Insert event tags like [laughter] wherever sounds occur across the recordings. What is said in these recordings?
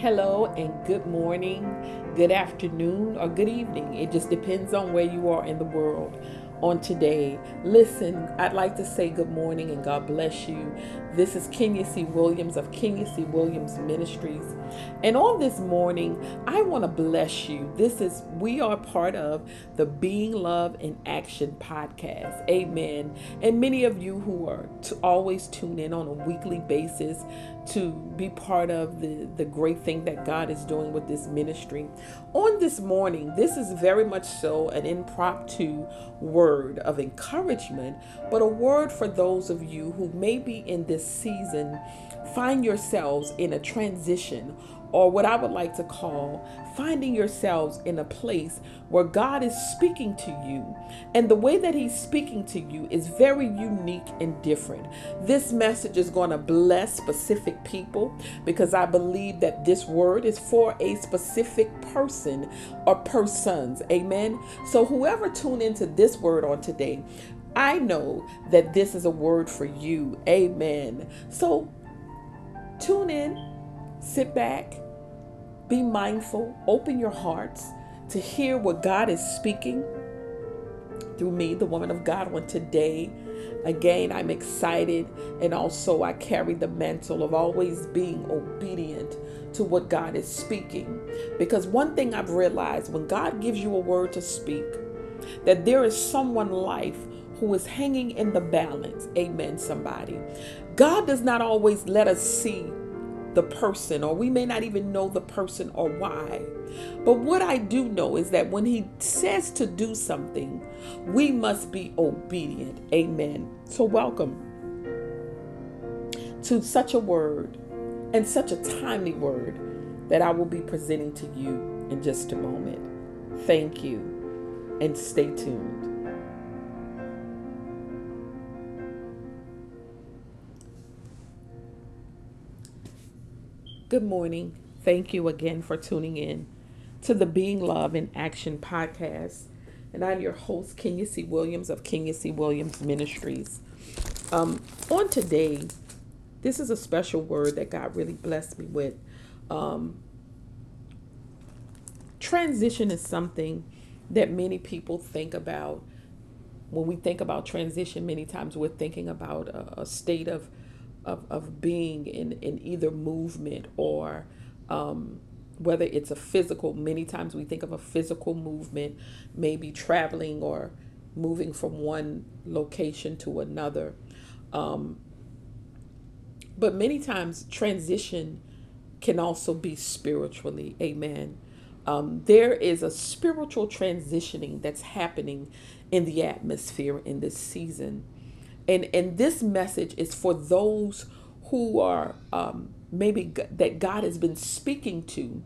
Hello and good morning, good afternoon, or good evening. It just depends on where you are in the world on today. Listen, I'd like to say good morning and God bless you. This is Kenya C. Williams of Kenya C. Williams Ministries. And on this morning, I want to bless you. This is, we are part of the Being Love in Action podcast. Amen. And many of you who are to always tune in on a weekly basis to be part of the, the great thing that God is doing with this ministry. On this morning, this is very much so an impromptu word of encouragement, but a word for those of you who may be in this season find yourselves in a transition or what I would like to call finding yourselves in a place where God is speaking to you. And the way that He's speaking to you is very unique and different. This message is going to bless specific people because I believe that this word is for a specific person or persons. Amen. So, whoever tuned into this word on today, I know that this is a word for you. Amen. So, tune in sit back, be mindful, open your hearts to hear what God is speaking through me, the woman of God, on today. Again, I'm excited, and also I carry the mantle of always being obedient to what God is speaking. Because one thing I've realized when God gives you a word to speak, that there is someone life who is hanging in the balance. Amen, somebody. God does not always let us see the person, or we may not even know the person or why. But what I do know is that when He says to do something, we must be obedient. Amen. So, welcome to such a word and such a timely word that I will be presenting to you in just a moment. Thank you and stay tuned. Good morning. Thank you again for tuning in to the Being Love in Action podcast. And I'm your host, Kenya C. Williams of Kenya C. Williams Ministries. Um, on today, this is a special word that God really blessed me with. Um, transition is something that many people think about. When we think about transition, many times we're thinking about a, a state of of, of being in, in either movement or um, whether it's a physical, many times we think of a physical movement, maybe traveling or moving from one location to another. Um, but many times transition can also be spiritually. Amen. Um, there is a spiritual transitioning that's happening in the atmosphere in this season and and this message is for those who are um, maybe that God has been speaking to.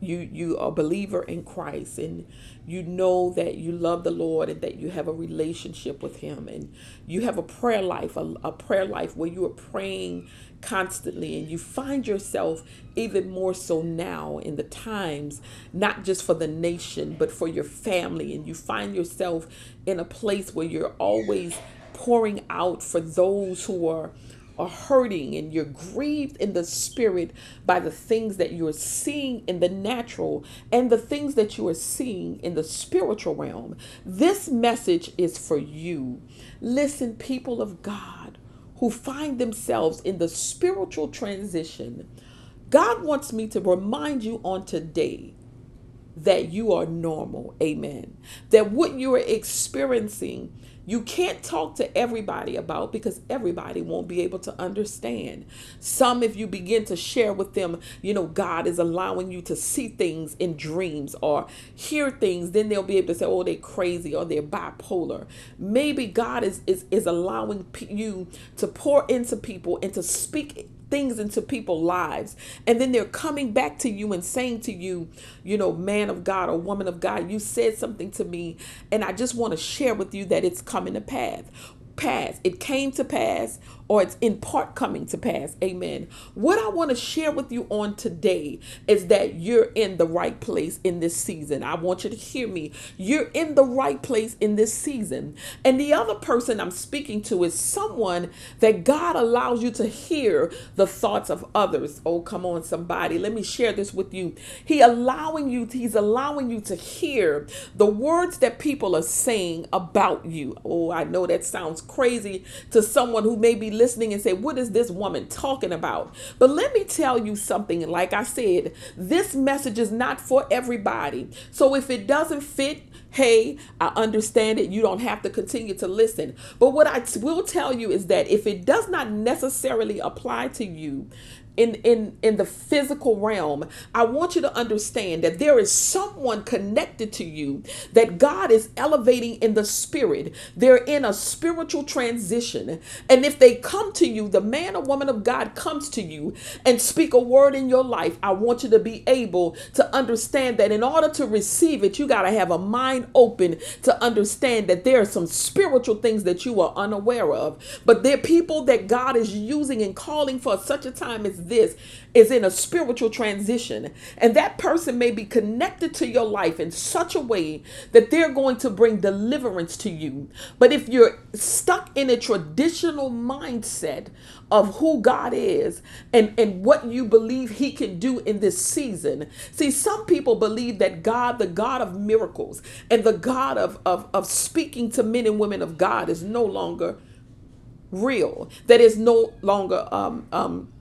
You you are a believer in Christ and you know that you love the Lord and that you have a relationship with Him and you have a prayer life, a, a prayer life where you are praying constantly and you find yourself even more so now in the times not just for the nation but for your family. And you find yourself in a place where you're always pouring out for those who are are hurting and you're grieved in the spirit by the things that you're seeing in the natural and the things that you are seeing in the spiritual realm. This message is for you. Listen, people of God who find themselves in the spiritual transition, God wants me to remind you on today that you are normal. Amen. That what you are experiencing you can't talk to everybody about because everybody won't be able to understand. Some, if you begin to share with them, you know, God is allowing you to see things in dreams or hear things, then they'll be able to say, oh, they're crazy or they're bipolar. Maybe God is, is, is allowing you to pour into people and to speak things into people's lives. And then they're coming back to you and saying to you you know man of god or woman of god you said something to me and i just want to share with you that it's coming to pass. Pass. It came to pass or it's in part coming to pass. Amen. What I want to share with you on today is that you're in the right place in this season. I want you to hear me. You're in the right place in this season. And the other person I'm speaking to is someone that God allows you to hear the thoughts of others. Oh, come on, somebody. Let me share this with you. He allowing you, he's allowing you to hear the words that people are saying about you. Oh, I know that sounds crazy to someone who may be listening and say, What is this woman talking about? But let me tell you something. Like I said, this message is not for everybody. So if it doesn't fit, hey, I understand it. You don't have to continue to listen. But what I will tell you is that if it does not necessarily apply to you, in in in the physical realm i want you to understand that there is someone connected to you that god is elevating in the spirit. They're in a spiritual transition. And if they come to you the man or woman of god comes to you and speak a word in your life i want you to be able to understand that in order to receive it you got to have a mind open to understand that there are some spiritual things that you are unaware of. But there are people that god is using and calling for such a time as this is in a spiritual transition. And that person may be connected to your life in such a way that they're going to bring deliverance to you. But if you're stuck in a traditional mindset of who God is and, and what you believe He can do in this season, see, some people believe that God, the God of miracles and the God of, of, of speaking to men and women of God, is no longer real, that is no longer um, um,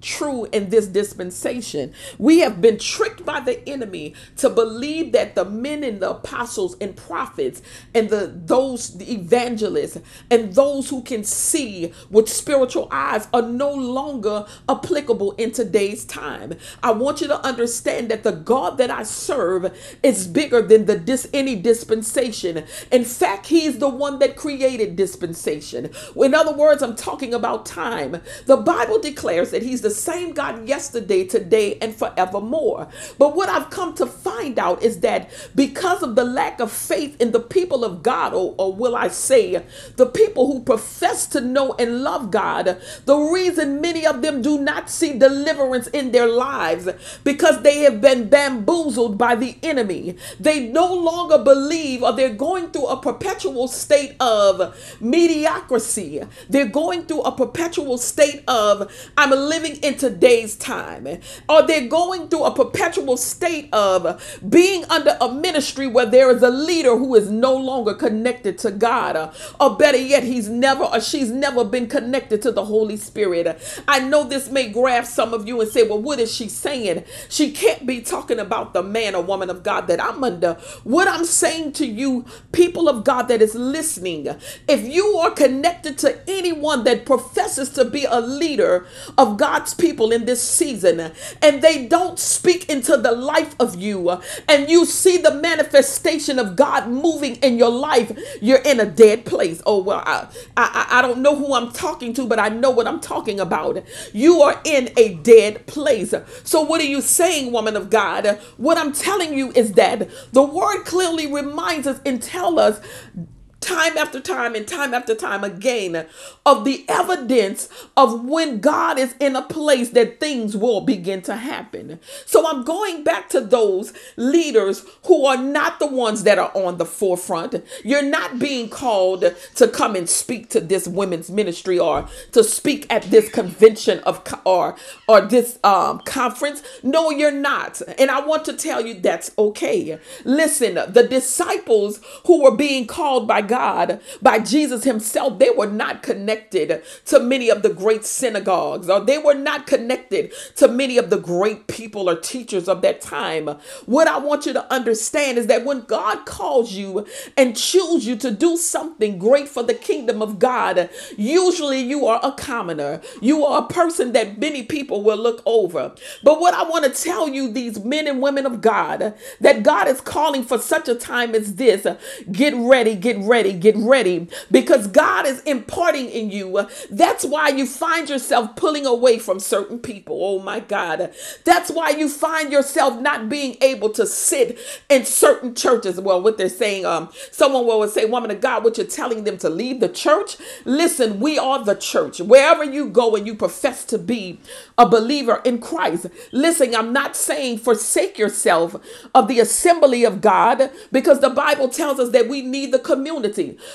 true in this dispensation. We have been tricked by the enemy to believe that the men and the apostles and prophets and the those the evangelists and those who can see with spiritual eyes are no longer applicable in today's time. I want you to understand that the God that I serve is bigger than the dis any dispensation. In fact, he's the one that created dispensation. In other words, I'm talking about time. The Bible declares that he's the the same God yesterday, today, and forevermore. But what I've come to find out is that because of the lack of faith in the people of God, or, or will I say, the people who profess to know and love God, the reason many of them do not see deliverance in their lives because they have been bamboozled by the enemy. They no longer believe, or they're going through a perpetual state of mediocrity. They're going through a perpetual state of, I'm living in today's time, Are they're going through a perpetual state of being under a ministry where there is a leader who is no longer connected to God, or better yet, he's never or she's never been connected to the Holy Spirit. I know this may grab some of you and say, Well, what is she saying? She can't be talking about the man or woman of God that I'm under. What I'm saying to you, people of God that is listening, if you are connected to anyone that professes to be a leader of God's God's people in this season and they don't speak into the life of you and you see the manifestation of God moving in your life, you're in a dead place. Oh, well, I, I, I don't know who I'm talking to, but I know what I'm talking about. You are in a dead place. So, what are you saying, woman of God? What I'm telling you is that the word clearly reminds us and tell us time after time and time after time again of the evidence of when God is in a place that things will begin to happen. So I'm going back to those leaders who are not the ones that are on the forefront. You're not being called to come and speak to this women's ministry or to speak at this convention of or or this um, conference. No, you're not. And I want to tell you that's okay. Listen, the disciples who were being called by God, by Jesus himself, they were not connected to many of the great synagogues, or they were not connected to many of the great people or teachers of that time. What I want you to understand is that when God calls you and chooses you to do something great for the kingdom of God, usually you are a commoner. You are a person that many people will look over. But what I want to tell you, these men and women of God, that God is calling for such a time as this, get ready, get ready ready, get ready because God is imparting in you. That's why you find yourself pulling away from certain people. Oh my God. That's why you find yourself not being able to sit in certain churches. Well, what they're saying, um, someone will say, Woman of God, what you're telling them to leave the church. Listen, we are the church. Wherever you go and you profess to be a believer in Christ, listen, I'm not saying forsake yourself of the assembly of God because the Bible tells us that we need the community.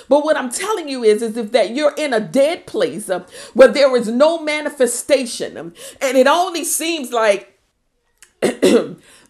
But what I'm telling you is, is if that you're in a dead place uh, where there is no manifestation um, and it only seems like [clears throat] [coughs]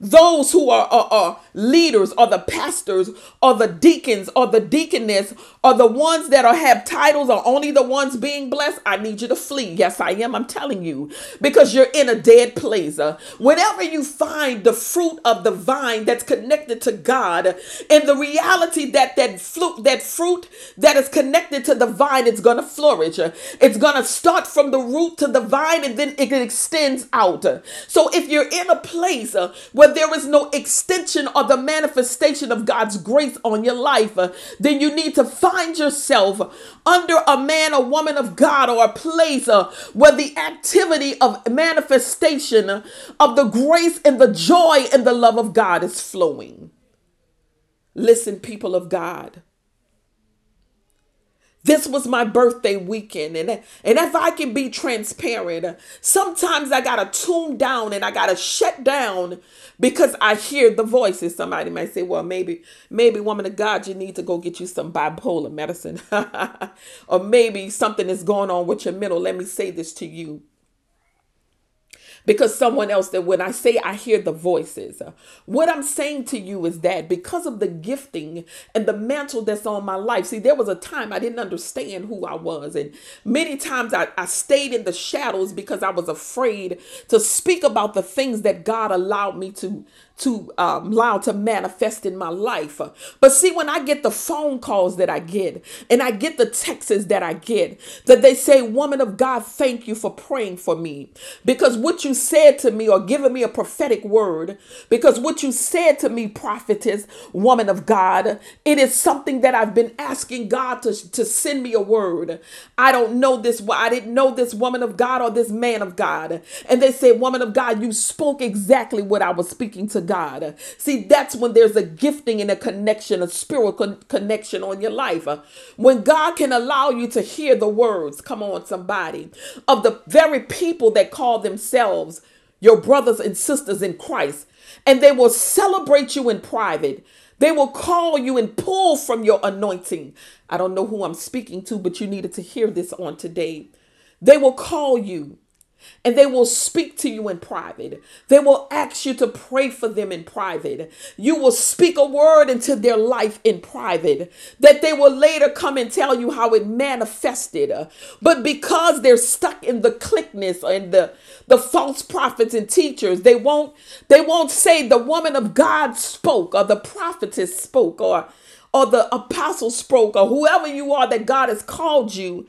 those who are, are, are, leaders or the pastors or the deacons or the deaconess or the ones that are have titles are only the ones being blessed i need you to flee. Yes i am i'm telling you. Because you're in a dead place. Uh, whenever you find the fruit of the vine that's connected to god and the reality that that fruit that fruit that is connected to the vine it's going to flourish it's going to start from the root to the vine and then it extends out. So if you're in a place uh, there is no extension or the manifestation of God's grace on your life, then you need to find yourself under a man or woman of God or a place uh, where the activity of manifestation of the grace and the joy and the love of God is flowing. Listen, people of God. This was my birthday weekend. And, and if I can be transparent, sometimes I got to tune down and I got to shut down because I hear the voices. Somebody might say, well, maybe, maybe, woman of God, you need to go get you some bipolar medicine. [laughs] or maybe something is going on with your mental. Let me say this to you because someone else that when I say I hear the voices, uh, what I'm saying to you is that because of the gifting and the mantle that's on my life, see, there was a time I didn't understand who I was. And many times I, I stayed in the shadows because I was afraid to speak about the things that God allowed me to to um, allow to manifest in my life. But see, when I get the phone calls that I get and I get the texts that I get, that they say, Woman of God, thank you for praying for me. Because what you said to me or giving me a prophetic word, because what you said to me, prophetess, woman of God, it is something that I've been asking God to, to send me a word. I don't know this, I didn't know this woman of God or this man of God. And they say, Woman of God, you spoke exactly what I was speaking to God. See, that's when there's a gifting and a connection, a spiritual con- connection on your life. When God can allow you to hear the words, come on, somebody, of the very people that call themselves your brothers and sisters in Christ, and they will celebrate you in private. They will call you and pull from your anointing. I don't know who I'm speaking to, but you needed to hear this on today. They will call you and they will speak to you in private. They will ask you to pray for them in private. You will speak a word into their life in private that they will later come and tell you how it manifested. But because they're stuck in the clickness and the the false prophets and teachers, they won't they won't say the woman of God spoke or the prophetess spoke or or the apostle spoke or whoever you are that God has called you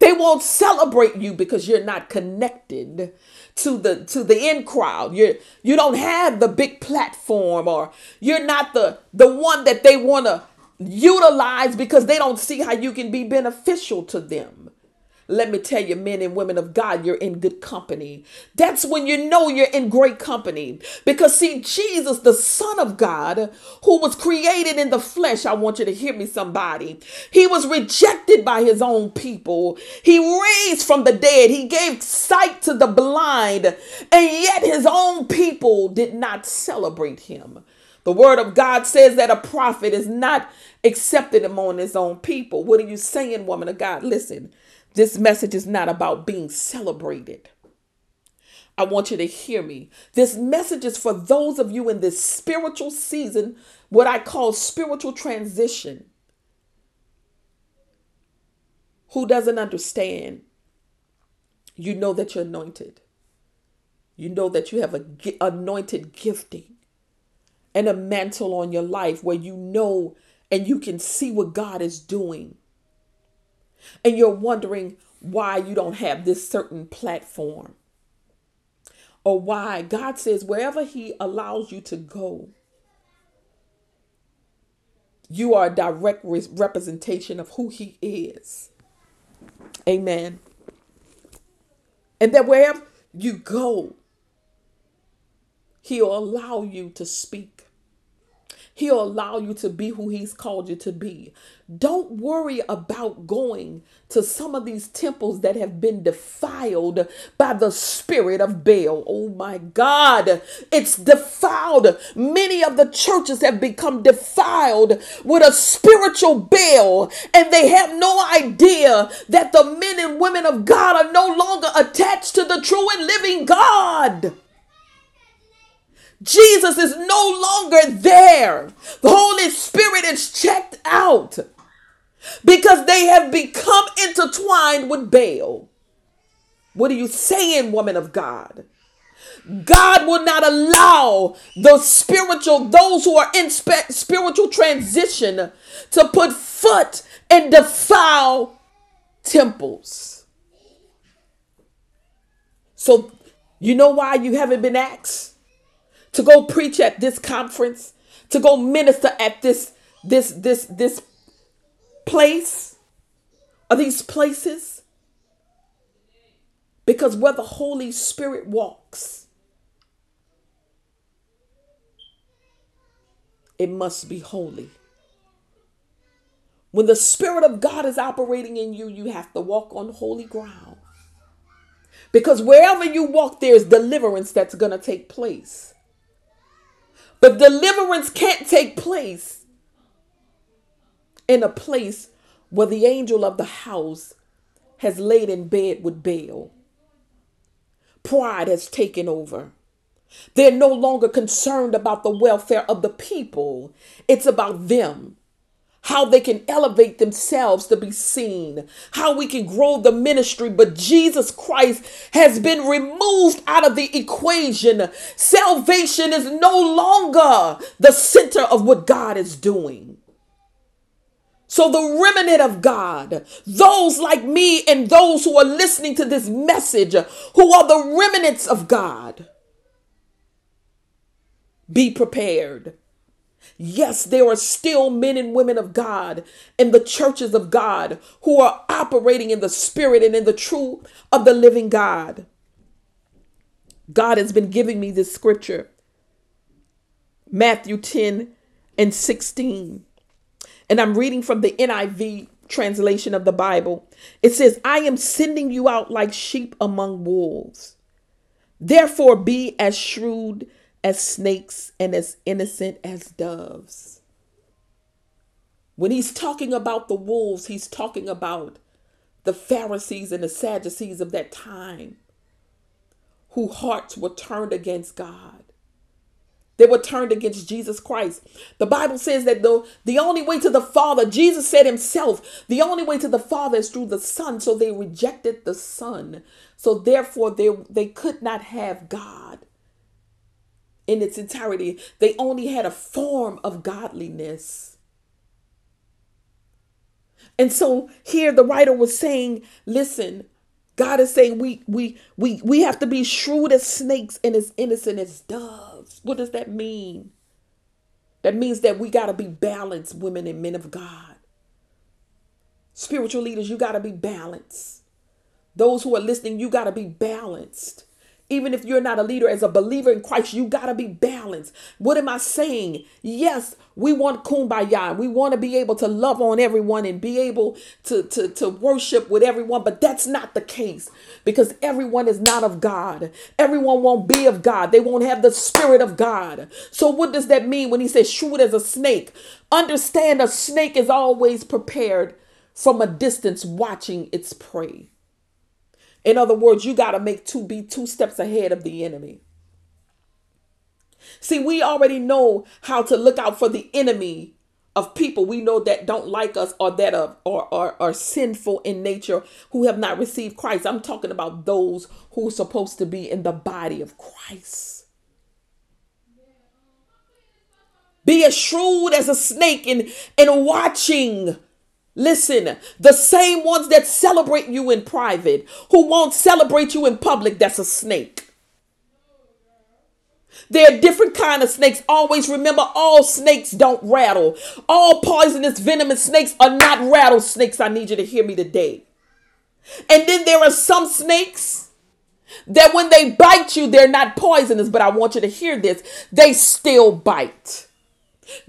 they won't celebrate you because you're not connected to the to the in crowd. You you don't have the big platform or you're not the the one that they want to utilize because they don't see how you can be beneficial to them. Let me tell you, men and women of God, you're in good company. That's when you know you're in great company. Because, see, Jesus, the Son of God, who was created in the flesh, I want you to hear me, somebody. He was rejected by his own people. He raised from the dead. He gave sight to the blind. And yet his own people did not celebrate him. The word of God says that a prophet is not accepted among his own people. What are you saying, woman of God? Listen. This message is not about being celebrated. I want you to hear me. This message is for those of you in this spiritual season, what I call spiritual transition, who doesn't understand. You know that you're anointed. You know that you have a anointed gifting and a mantle on your life where you know and you can see what God is doing and you're wondering why you don't have this certain platform or why God says wherever He allows you to go, You are a direct representation of who He is. Amen. And that wherever you go, He'll allow you to speak. He'll allow you to be who He's called you to be. Don't worry about going to some of these temples that have been defiled by the spirit of Baal. Oh my God, it's defiled. Many of the churches have become defiled with a spiritual Baal, and they have no idea that the men and women of God are no longer attached to the true and living God. Jesus is no longer there. The Holy Spirit is checked out because they have become intertwined with Baal. What are you saying, woman of God? God will not allow the spiritual, those who are in spe- spiritual transition, to put foot and defile temples. So, you know why you haven't been asked? To go preach at this conference, to go minister at this this this this place or these places because where the Holy Spirit walks, it must be holy. When the Spirit of God is operating in you, you have to walk on holy ground. Because wherever you walk, there's deliverance that's going to take place. But deliverance can't take place in a place where the angel of the house has laid in bed with Baal. Pride has taken over. They're no longer concerned about the welfare of the people, it's about them how they can elevate themselves to be seen, how we can grow the ministry. But Jesus Christ has been removed out of the equation. Salvation is no longer the center of what God is doing. So, the remnant of God, those like me and those who are listening to this message, who are the remnants of God, be prepared Yes, there are still men and women of God in the churches of God who are operating in the spirit and in the truth of the living God. God has been giving me this scripture Matthew 10 and 16. And I'm reading from the NIV translation of the Bible. It says, I am sending you out like sheep among wolves. Therefore, be as shrewd as snakes and as innocent as doves. When he's talking about the wolves, he's talking about the Pharisees and the Sadducees of that time whose hearts were turned against God. They were turned against Jesus Christ. The Bible says that the, the only way to the Father, Jesus said himself, the only way to the Father is through the Son. So they rejected the Son. So therefore, they, they could not have God in its entirety. They only had a form of godliness. And so here the writer was saying, listen, God is saying we we we we have to be shrewd as snakes and as innocent as doves. What does that mean? That means that we got to be balanced, women and men of God. Spiritual leaders, you got to be balanced. Those who are listening, you got to be balanced. Even if you're not a leader as a believer in Christ, you got to be balanced. What am I saying? Yes, we want kumbaya. We want to be able to love on everyone and be able to, to, to worship with everyone, but that's not the case because everyone is not of God. Everyone won't be of God. They won't have the spirit of God. So, what does that mean when he says shrewd as a snake? Understand a snake is always prepared from a distance watching its prey. In other words, you got to make two be two steps ahead of the enemy. See, we already know how to look out for the enemy of people we know that don't like us or that are, or are, are sinful in nature who have not received Christ. I'm talking about those who are supposed to be in the body of Christ. Be as shrewd as a snake in, in watching Listen, the same ones that celebrate you in private, who won't celebrate you in public, that's a snake. There are different kind of snakes. Always remember all snakes don't rattle. All poisonous venomous snakes are not rattlesnakes. I need you to hear me today. And then there are some snakes that when they bite you, they're not poisonous, but I want you to hear this. They still bite.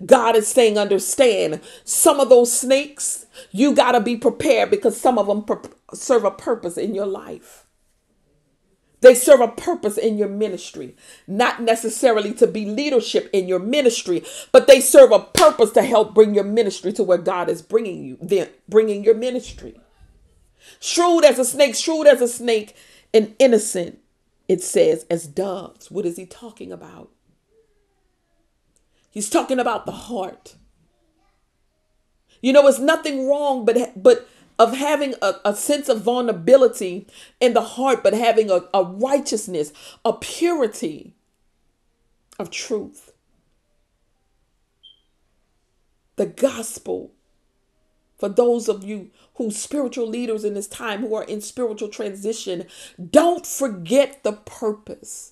God is saying, understand, some of those snakes, you got to be prepared because some of them serve a purpose in your life. They serve a purpose in your ministry, not necessarily to be leadership in your ministry, but they serve a purpose to help bring your ministry to where God is bringing you, then bringing your ministry. Shrewd as a snake, shrewd as a snake, and innocent, it says, as doves. What is he talking about? He's talking about the heart. You know, it's nothing wrong, but but of having a, a sense of vulnerability in the heart, but having a, a righteousness, a purity of truth. The gospel for those of you who spiritual leaders in this time who are in spiritual transition, don't forget the purpose.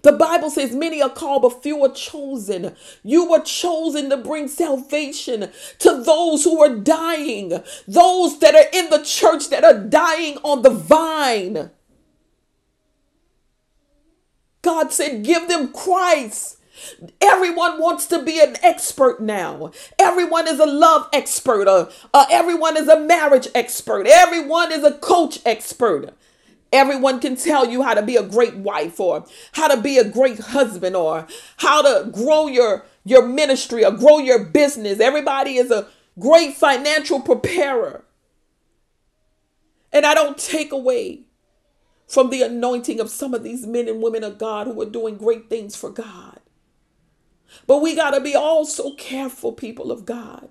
The Bible says many are called, but few are chosen. You were chosen to bring salvation to those who are dying, those that are in the church that are dying on the vine. God said, Give them Christ. Everyone wants to be an expert now. Everyone is a love expert. Uh, uh, everyone is a marriage expert. Everyone is a coach expert. Everyone can tell you how to be a great wife or how to be a great husband or how to grow your your ministry or grow your business. Everybody is a great financial preparer. And I don't take away from the anointing of some of these men and women of God who are doing great things for God. But we got to be also careful, people of God,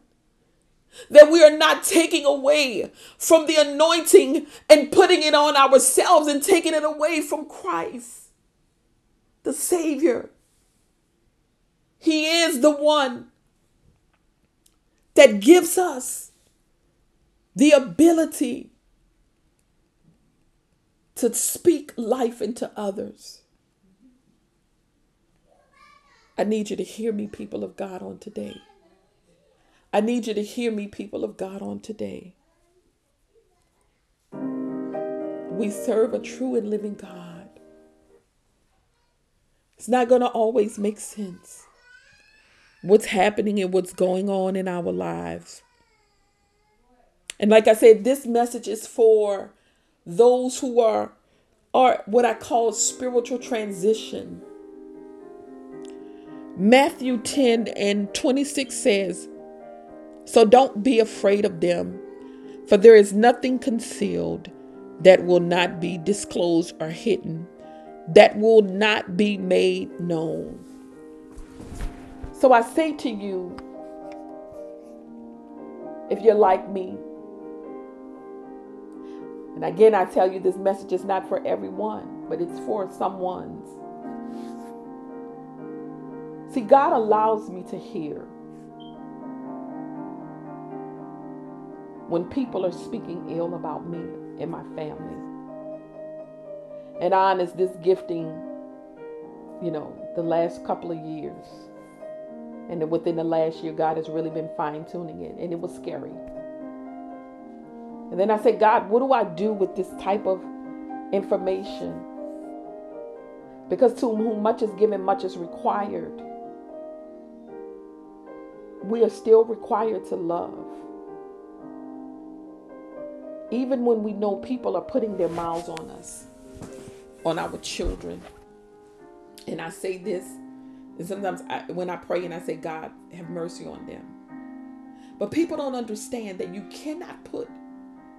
that we are not taking away from the anointing and putting it on ourselves and taking it away from Christ, the Savior. He is the one that gives us the ability to speak life into others. I need you to hear me, people of God, on today. I need you to hear me, people of God, on today. We serve a true and living God. It's not going to always make sense what's happening and what's going on in our lives. And like I said, this message is for those who are are what I call spiritual transition. Matthew 10 and 26 says, so don't be afraid of them, for there is nothing concealed that will not be disclosed or hidden, that will not be made known. So I say to you, if you're like me, and again, I tell you this message is not for everyone, but it's for someone's. See, God allows me to hear when people are speaking ill about me and my family. And honest, this gifting, you know, the last couple of years. And within the last year, God has really been fine tuning it. And it was scary. And then I said, God, what do I do with this type of information? Because to whom much is given, much is required. We are still required to love even when we know people are putting their mouths on us, on our children. And I say this, and sometimes I, when I pray and I say, God, have mercy on them. But people don't understand that you cannot put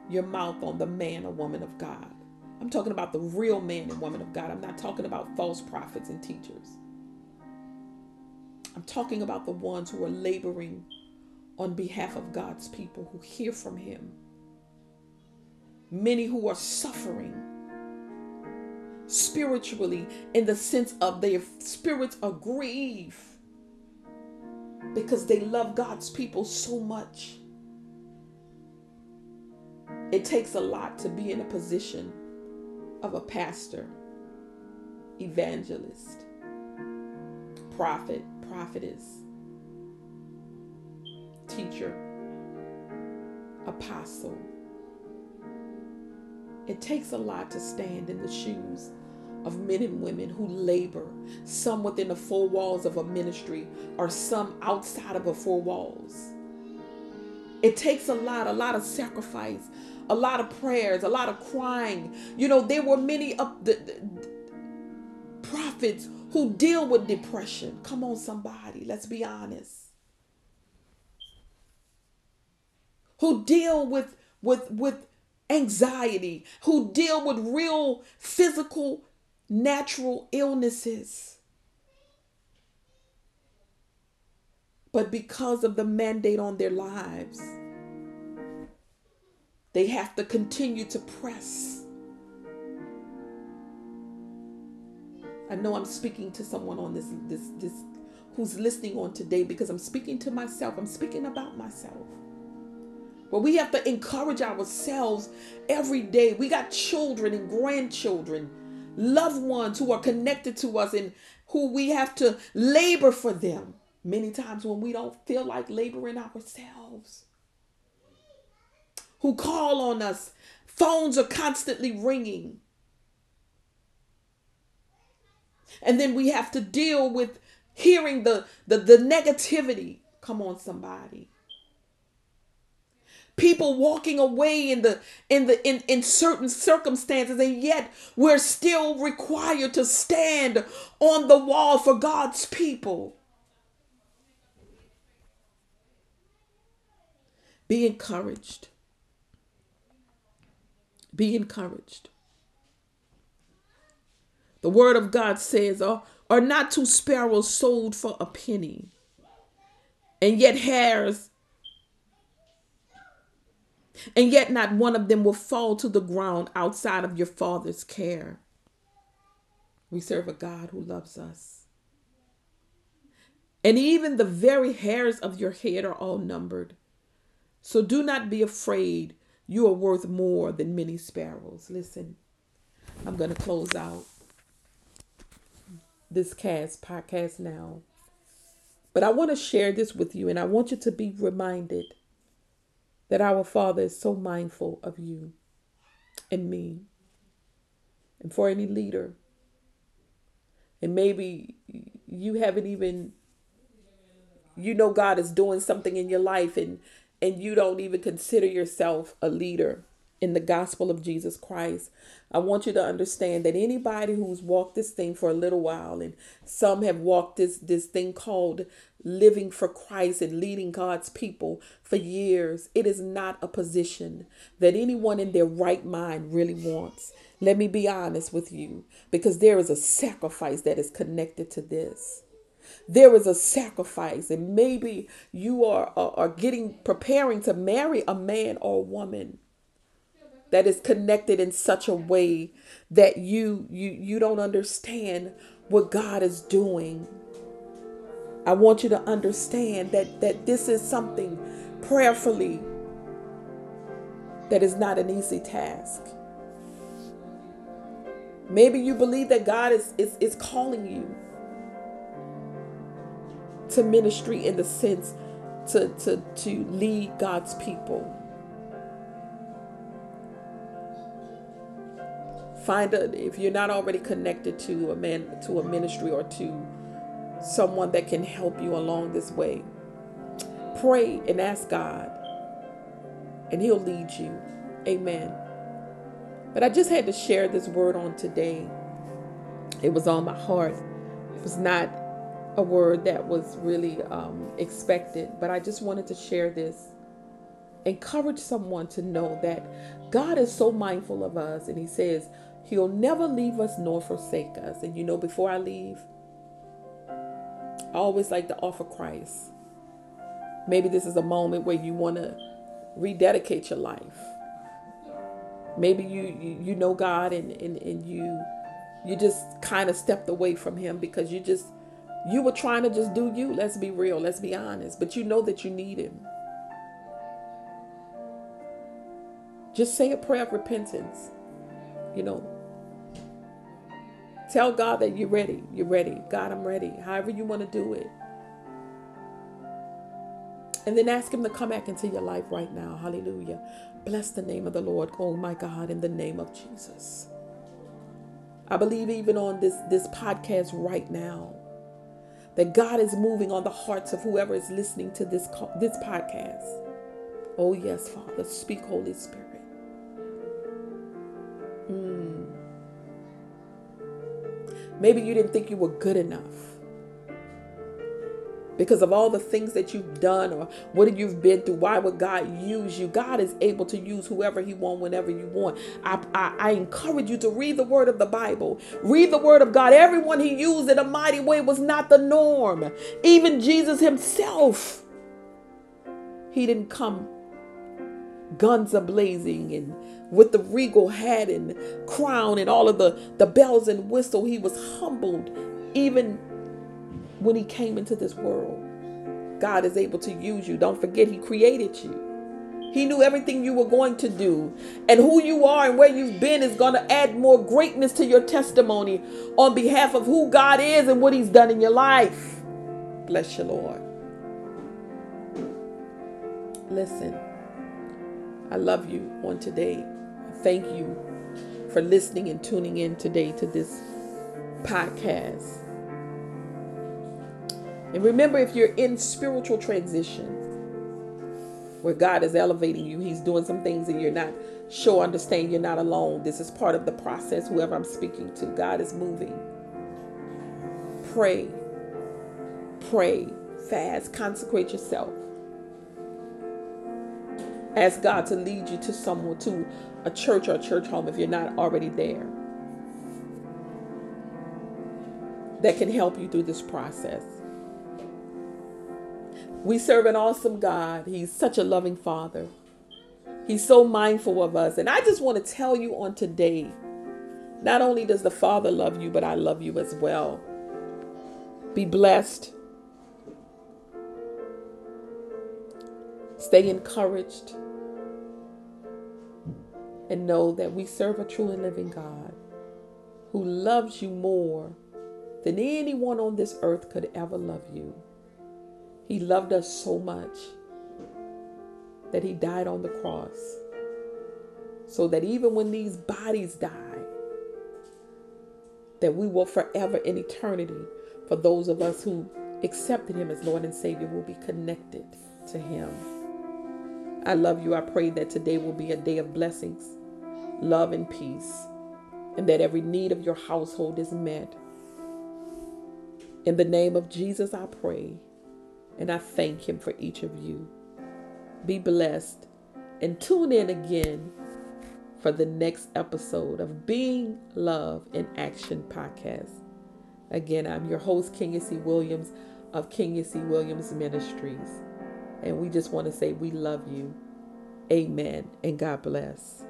your mouth on the man or woman of God. I'm talking about the real man and woman of God. I'm not talking about false prophets and teachers. I'm talking about the ones who are laboring on behalf of God's people who hear from Him many who are suffering spiritually in the sense of their spirits are grieved because they love God's people so much. It takes a lot to be in a position of a pastor, evangelist, prophet, prophetess, teacher, apostle. It takes a lot to stand in the shoes of men and women who labor, some within the four walls of a ministry or some outside of the four walls. It takes a lot, a lot of sacrifice, a lot of prayers, a lot of crying. You know, there were many of the, the prophets who deal with depression. Come on, somebody, let's be honest. Who deal with with with anxiety, who deal with real physical natural illnesses. But because of the mandate on their lives, they have to continue to press. I know I'm speaking to someone on this this this who's listening on today because I'm speaking to myself. I'm speaking about myself. But we have to encourage ourselves every day. We got children and grandchildren loved ones who are connected to us and who we have to labor for them many times when we don't feel like laboring ourselves. Who call on us, phones are constantly ringing. And then we have to deal with hearing the, the, the negativity. Come on, somebody people walking away in the in the in, in certain circumstances and yet we're still required to stand on the wall for God's people. Be encouraged. Be encouraged. The word of God says are, are not two sparrows sold for a penny and yet hairs and yet not one of them will fall to the ground outside of your Father's care. We serve a God who loves us. And even the very hairs of your head are all numbered. So do not be afraid. You are worth more than many sparrows. Listen, I'm going to close out this cast podcast now. But I want to share this with you, and I want you to be reminded that our Father is so mindful of you and me. And for any leader, and maybe you haven't even you know God is doing something in your life and and you don't even consider yourself a leader in the gospel of Jesus Christ. I want you to understand that anybody who's walked this thing for a little while and some have walked this this thing called living for Christ and leading God's people for years, it is not a position that anyone in their right mind really wants. Let me be honest with you because there is a sacrifice that is connected to this there is a sacrifice and maybe you are, are, are getting preparing to marry a man or a woman that is connected in such a way that you you you don't understand what God is doing. I want you to understand that that this is something prayerfully that is not an easy task. Maybe you believe that God is, is, is calling you to ministry in the sense to, to, to lead God's people. Find a if you're not already connected to a man to a ministry or to someone that can help you along this way. Pray and ask God, and He'll lead you. Amen. But I just had to share this word on today. It was on my heart. It was not a word that was really um, expected, but I just wanted to share this. Encourage someone to know that God is so mindful of us, and He says, He'll never leave us nor forsake us. And you know, before I leave, I always like to offer Christ. Maybe this is a moment where you want to rededicate your life. Maybe you, you, you know God and, and, and you you just kind of stepped away from him because you just you were trying to just do you. Let's be real, let's be honest. But you know that you need him. Just say a prayer of repentance. You know, Tell God that you're ready. You're ready. God, I'm ready. However you want to do it. And then ask Him to come back into your life right now. Hallelujah. Bless the name of the Lord. Oh my God, in the name of Jesus. I believe even on this, this podcast right now that God is moving on the hearts of whoever is listening to this, this podcast. Oh, yes, Father. Speak, Holy Spirit. Mm. Maybe you didn't think you were good enough because of all the things that you've done or what you've been through. Why would God use you? God is able to use whoever He wants whenever you want. I, I, I, encourage you to read the word of the Bible. Read the word of God. Everyone He used in a mighty way was not the norm. Even Jesus Himself, He didn't come guns a blazing and with the regal hat and crown and all of the, the bells and whistle. He was humbled even when he came into this world. God is able to use you. Don't forget, he created you. He knew everything you were going to do. And who you are and where you've been is going to add more greatness to your testimony on behalf of who God is and what he's done in your life. Bless you, Lord. Listen, I love you on today. Thank you for listening and tuning in today to this podcast. And remember, if you're in spiritual transition, where God is elevating you, He's doing some things and you're not sure, understand you're not alone. This is part of the process, whoever I'm speaking to. God is moving. Pray, pray, fast, consecrate yourself. Ask God to lead you to someone, to a church or a church home if you're not already there, that can help you through this process. We serve an awesome God. He's such a loving Father. He's so mindful of us. And I just want to tell you on today not only does the Father love you, but I love you as well. Be blessed. Stay encouraged. And know that we serve a true and living God who loves you more than anyone on this earth could ever love you. He loved us so much that he died on the cross. So that even when these bodies die, that we will forever in eternity, for those of us who accepted him as Lord and Savior, will be connected to him. I love you. I pray that today will be a day of blessings, love, and peace, and that every need of your household is met. In the name of Jesus, I pray. And I thank Him for each of you. Be blessed and tune in again for the next episode of Being Love in Action podcast. Again, I'm your host, King. Williams of King. Williams Ministries. And we just want to say we love you. Amen. And God bless.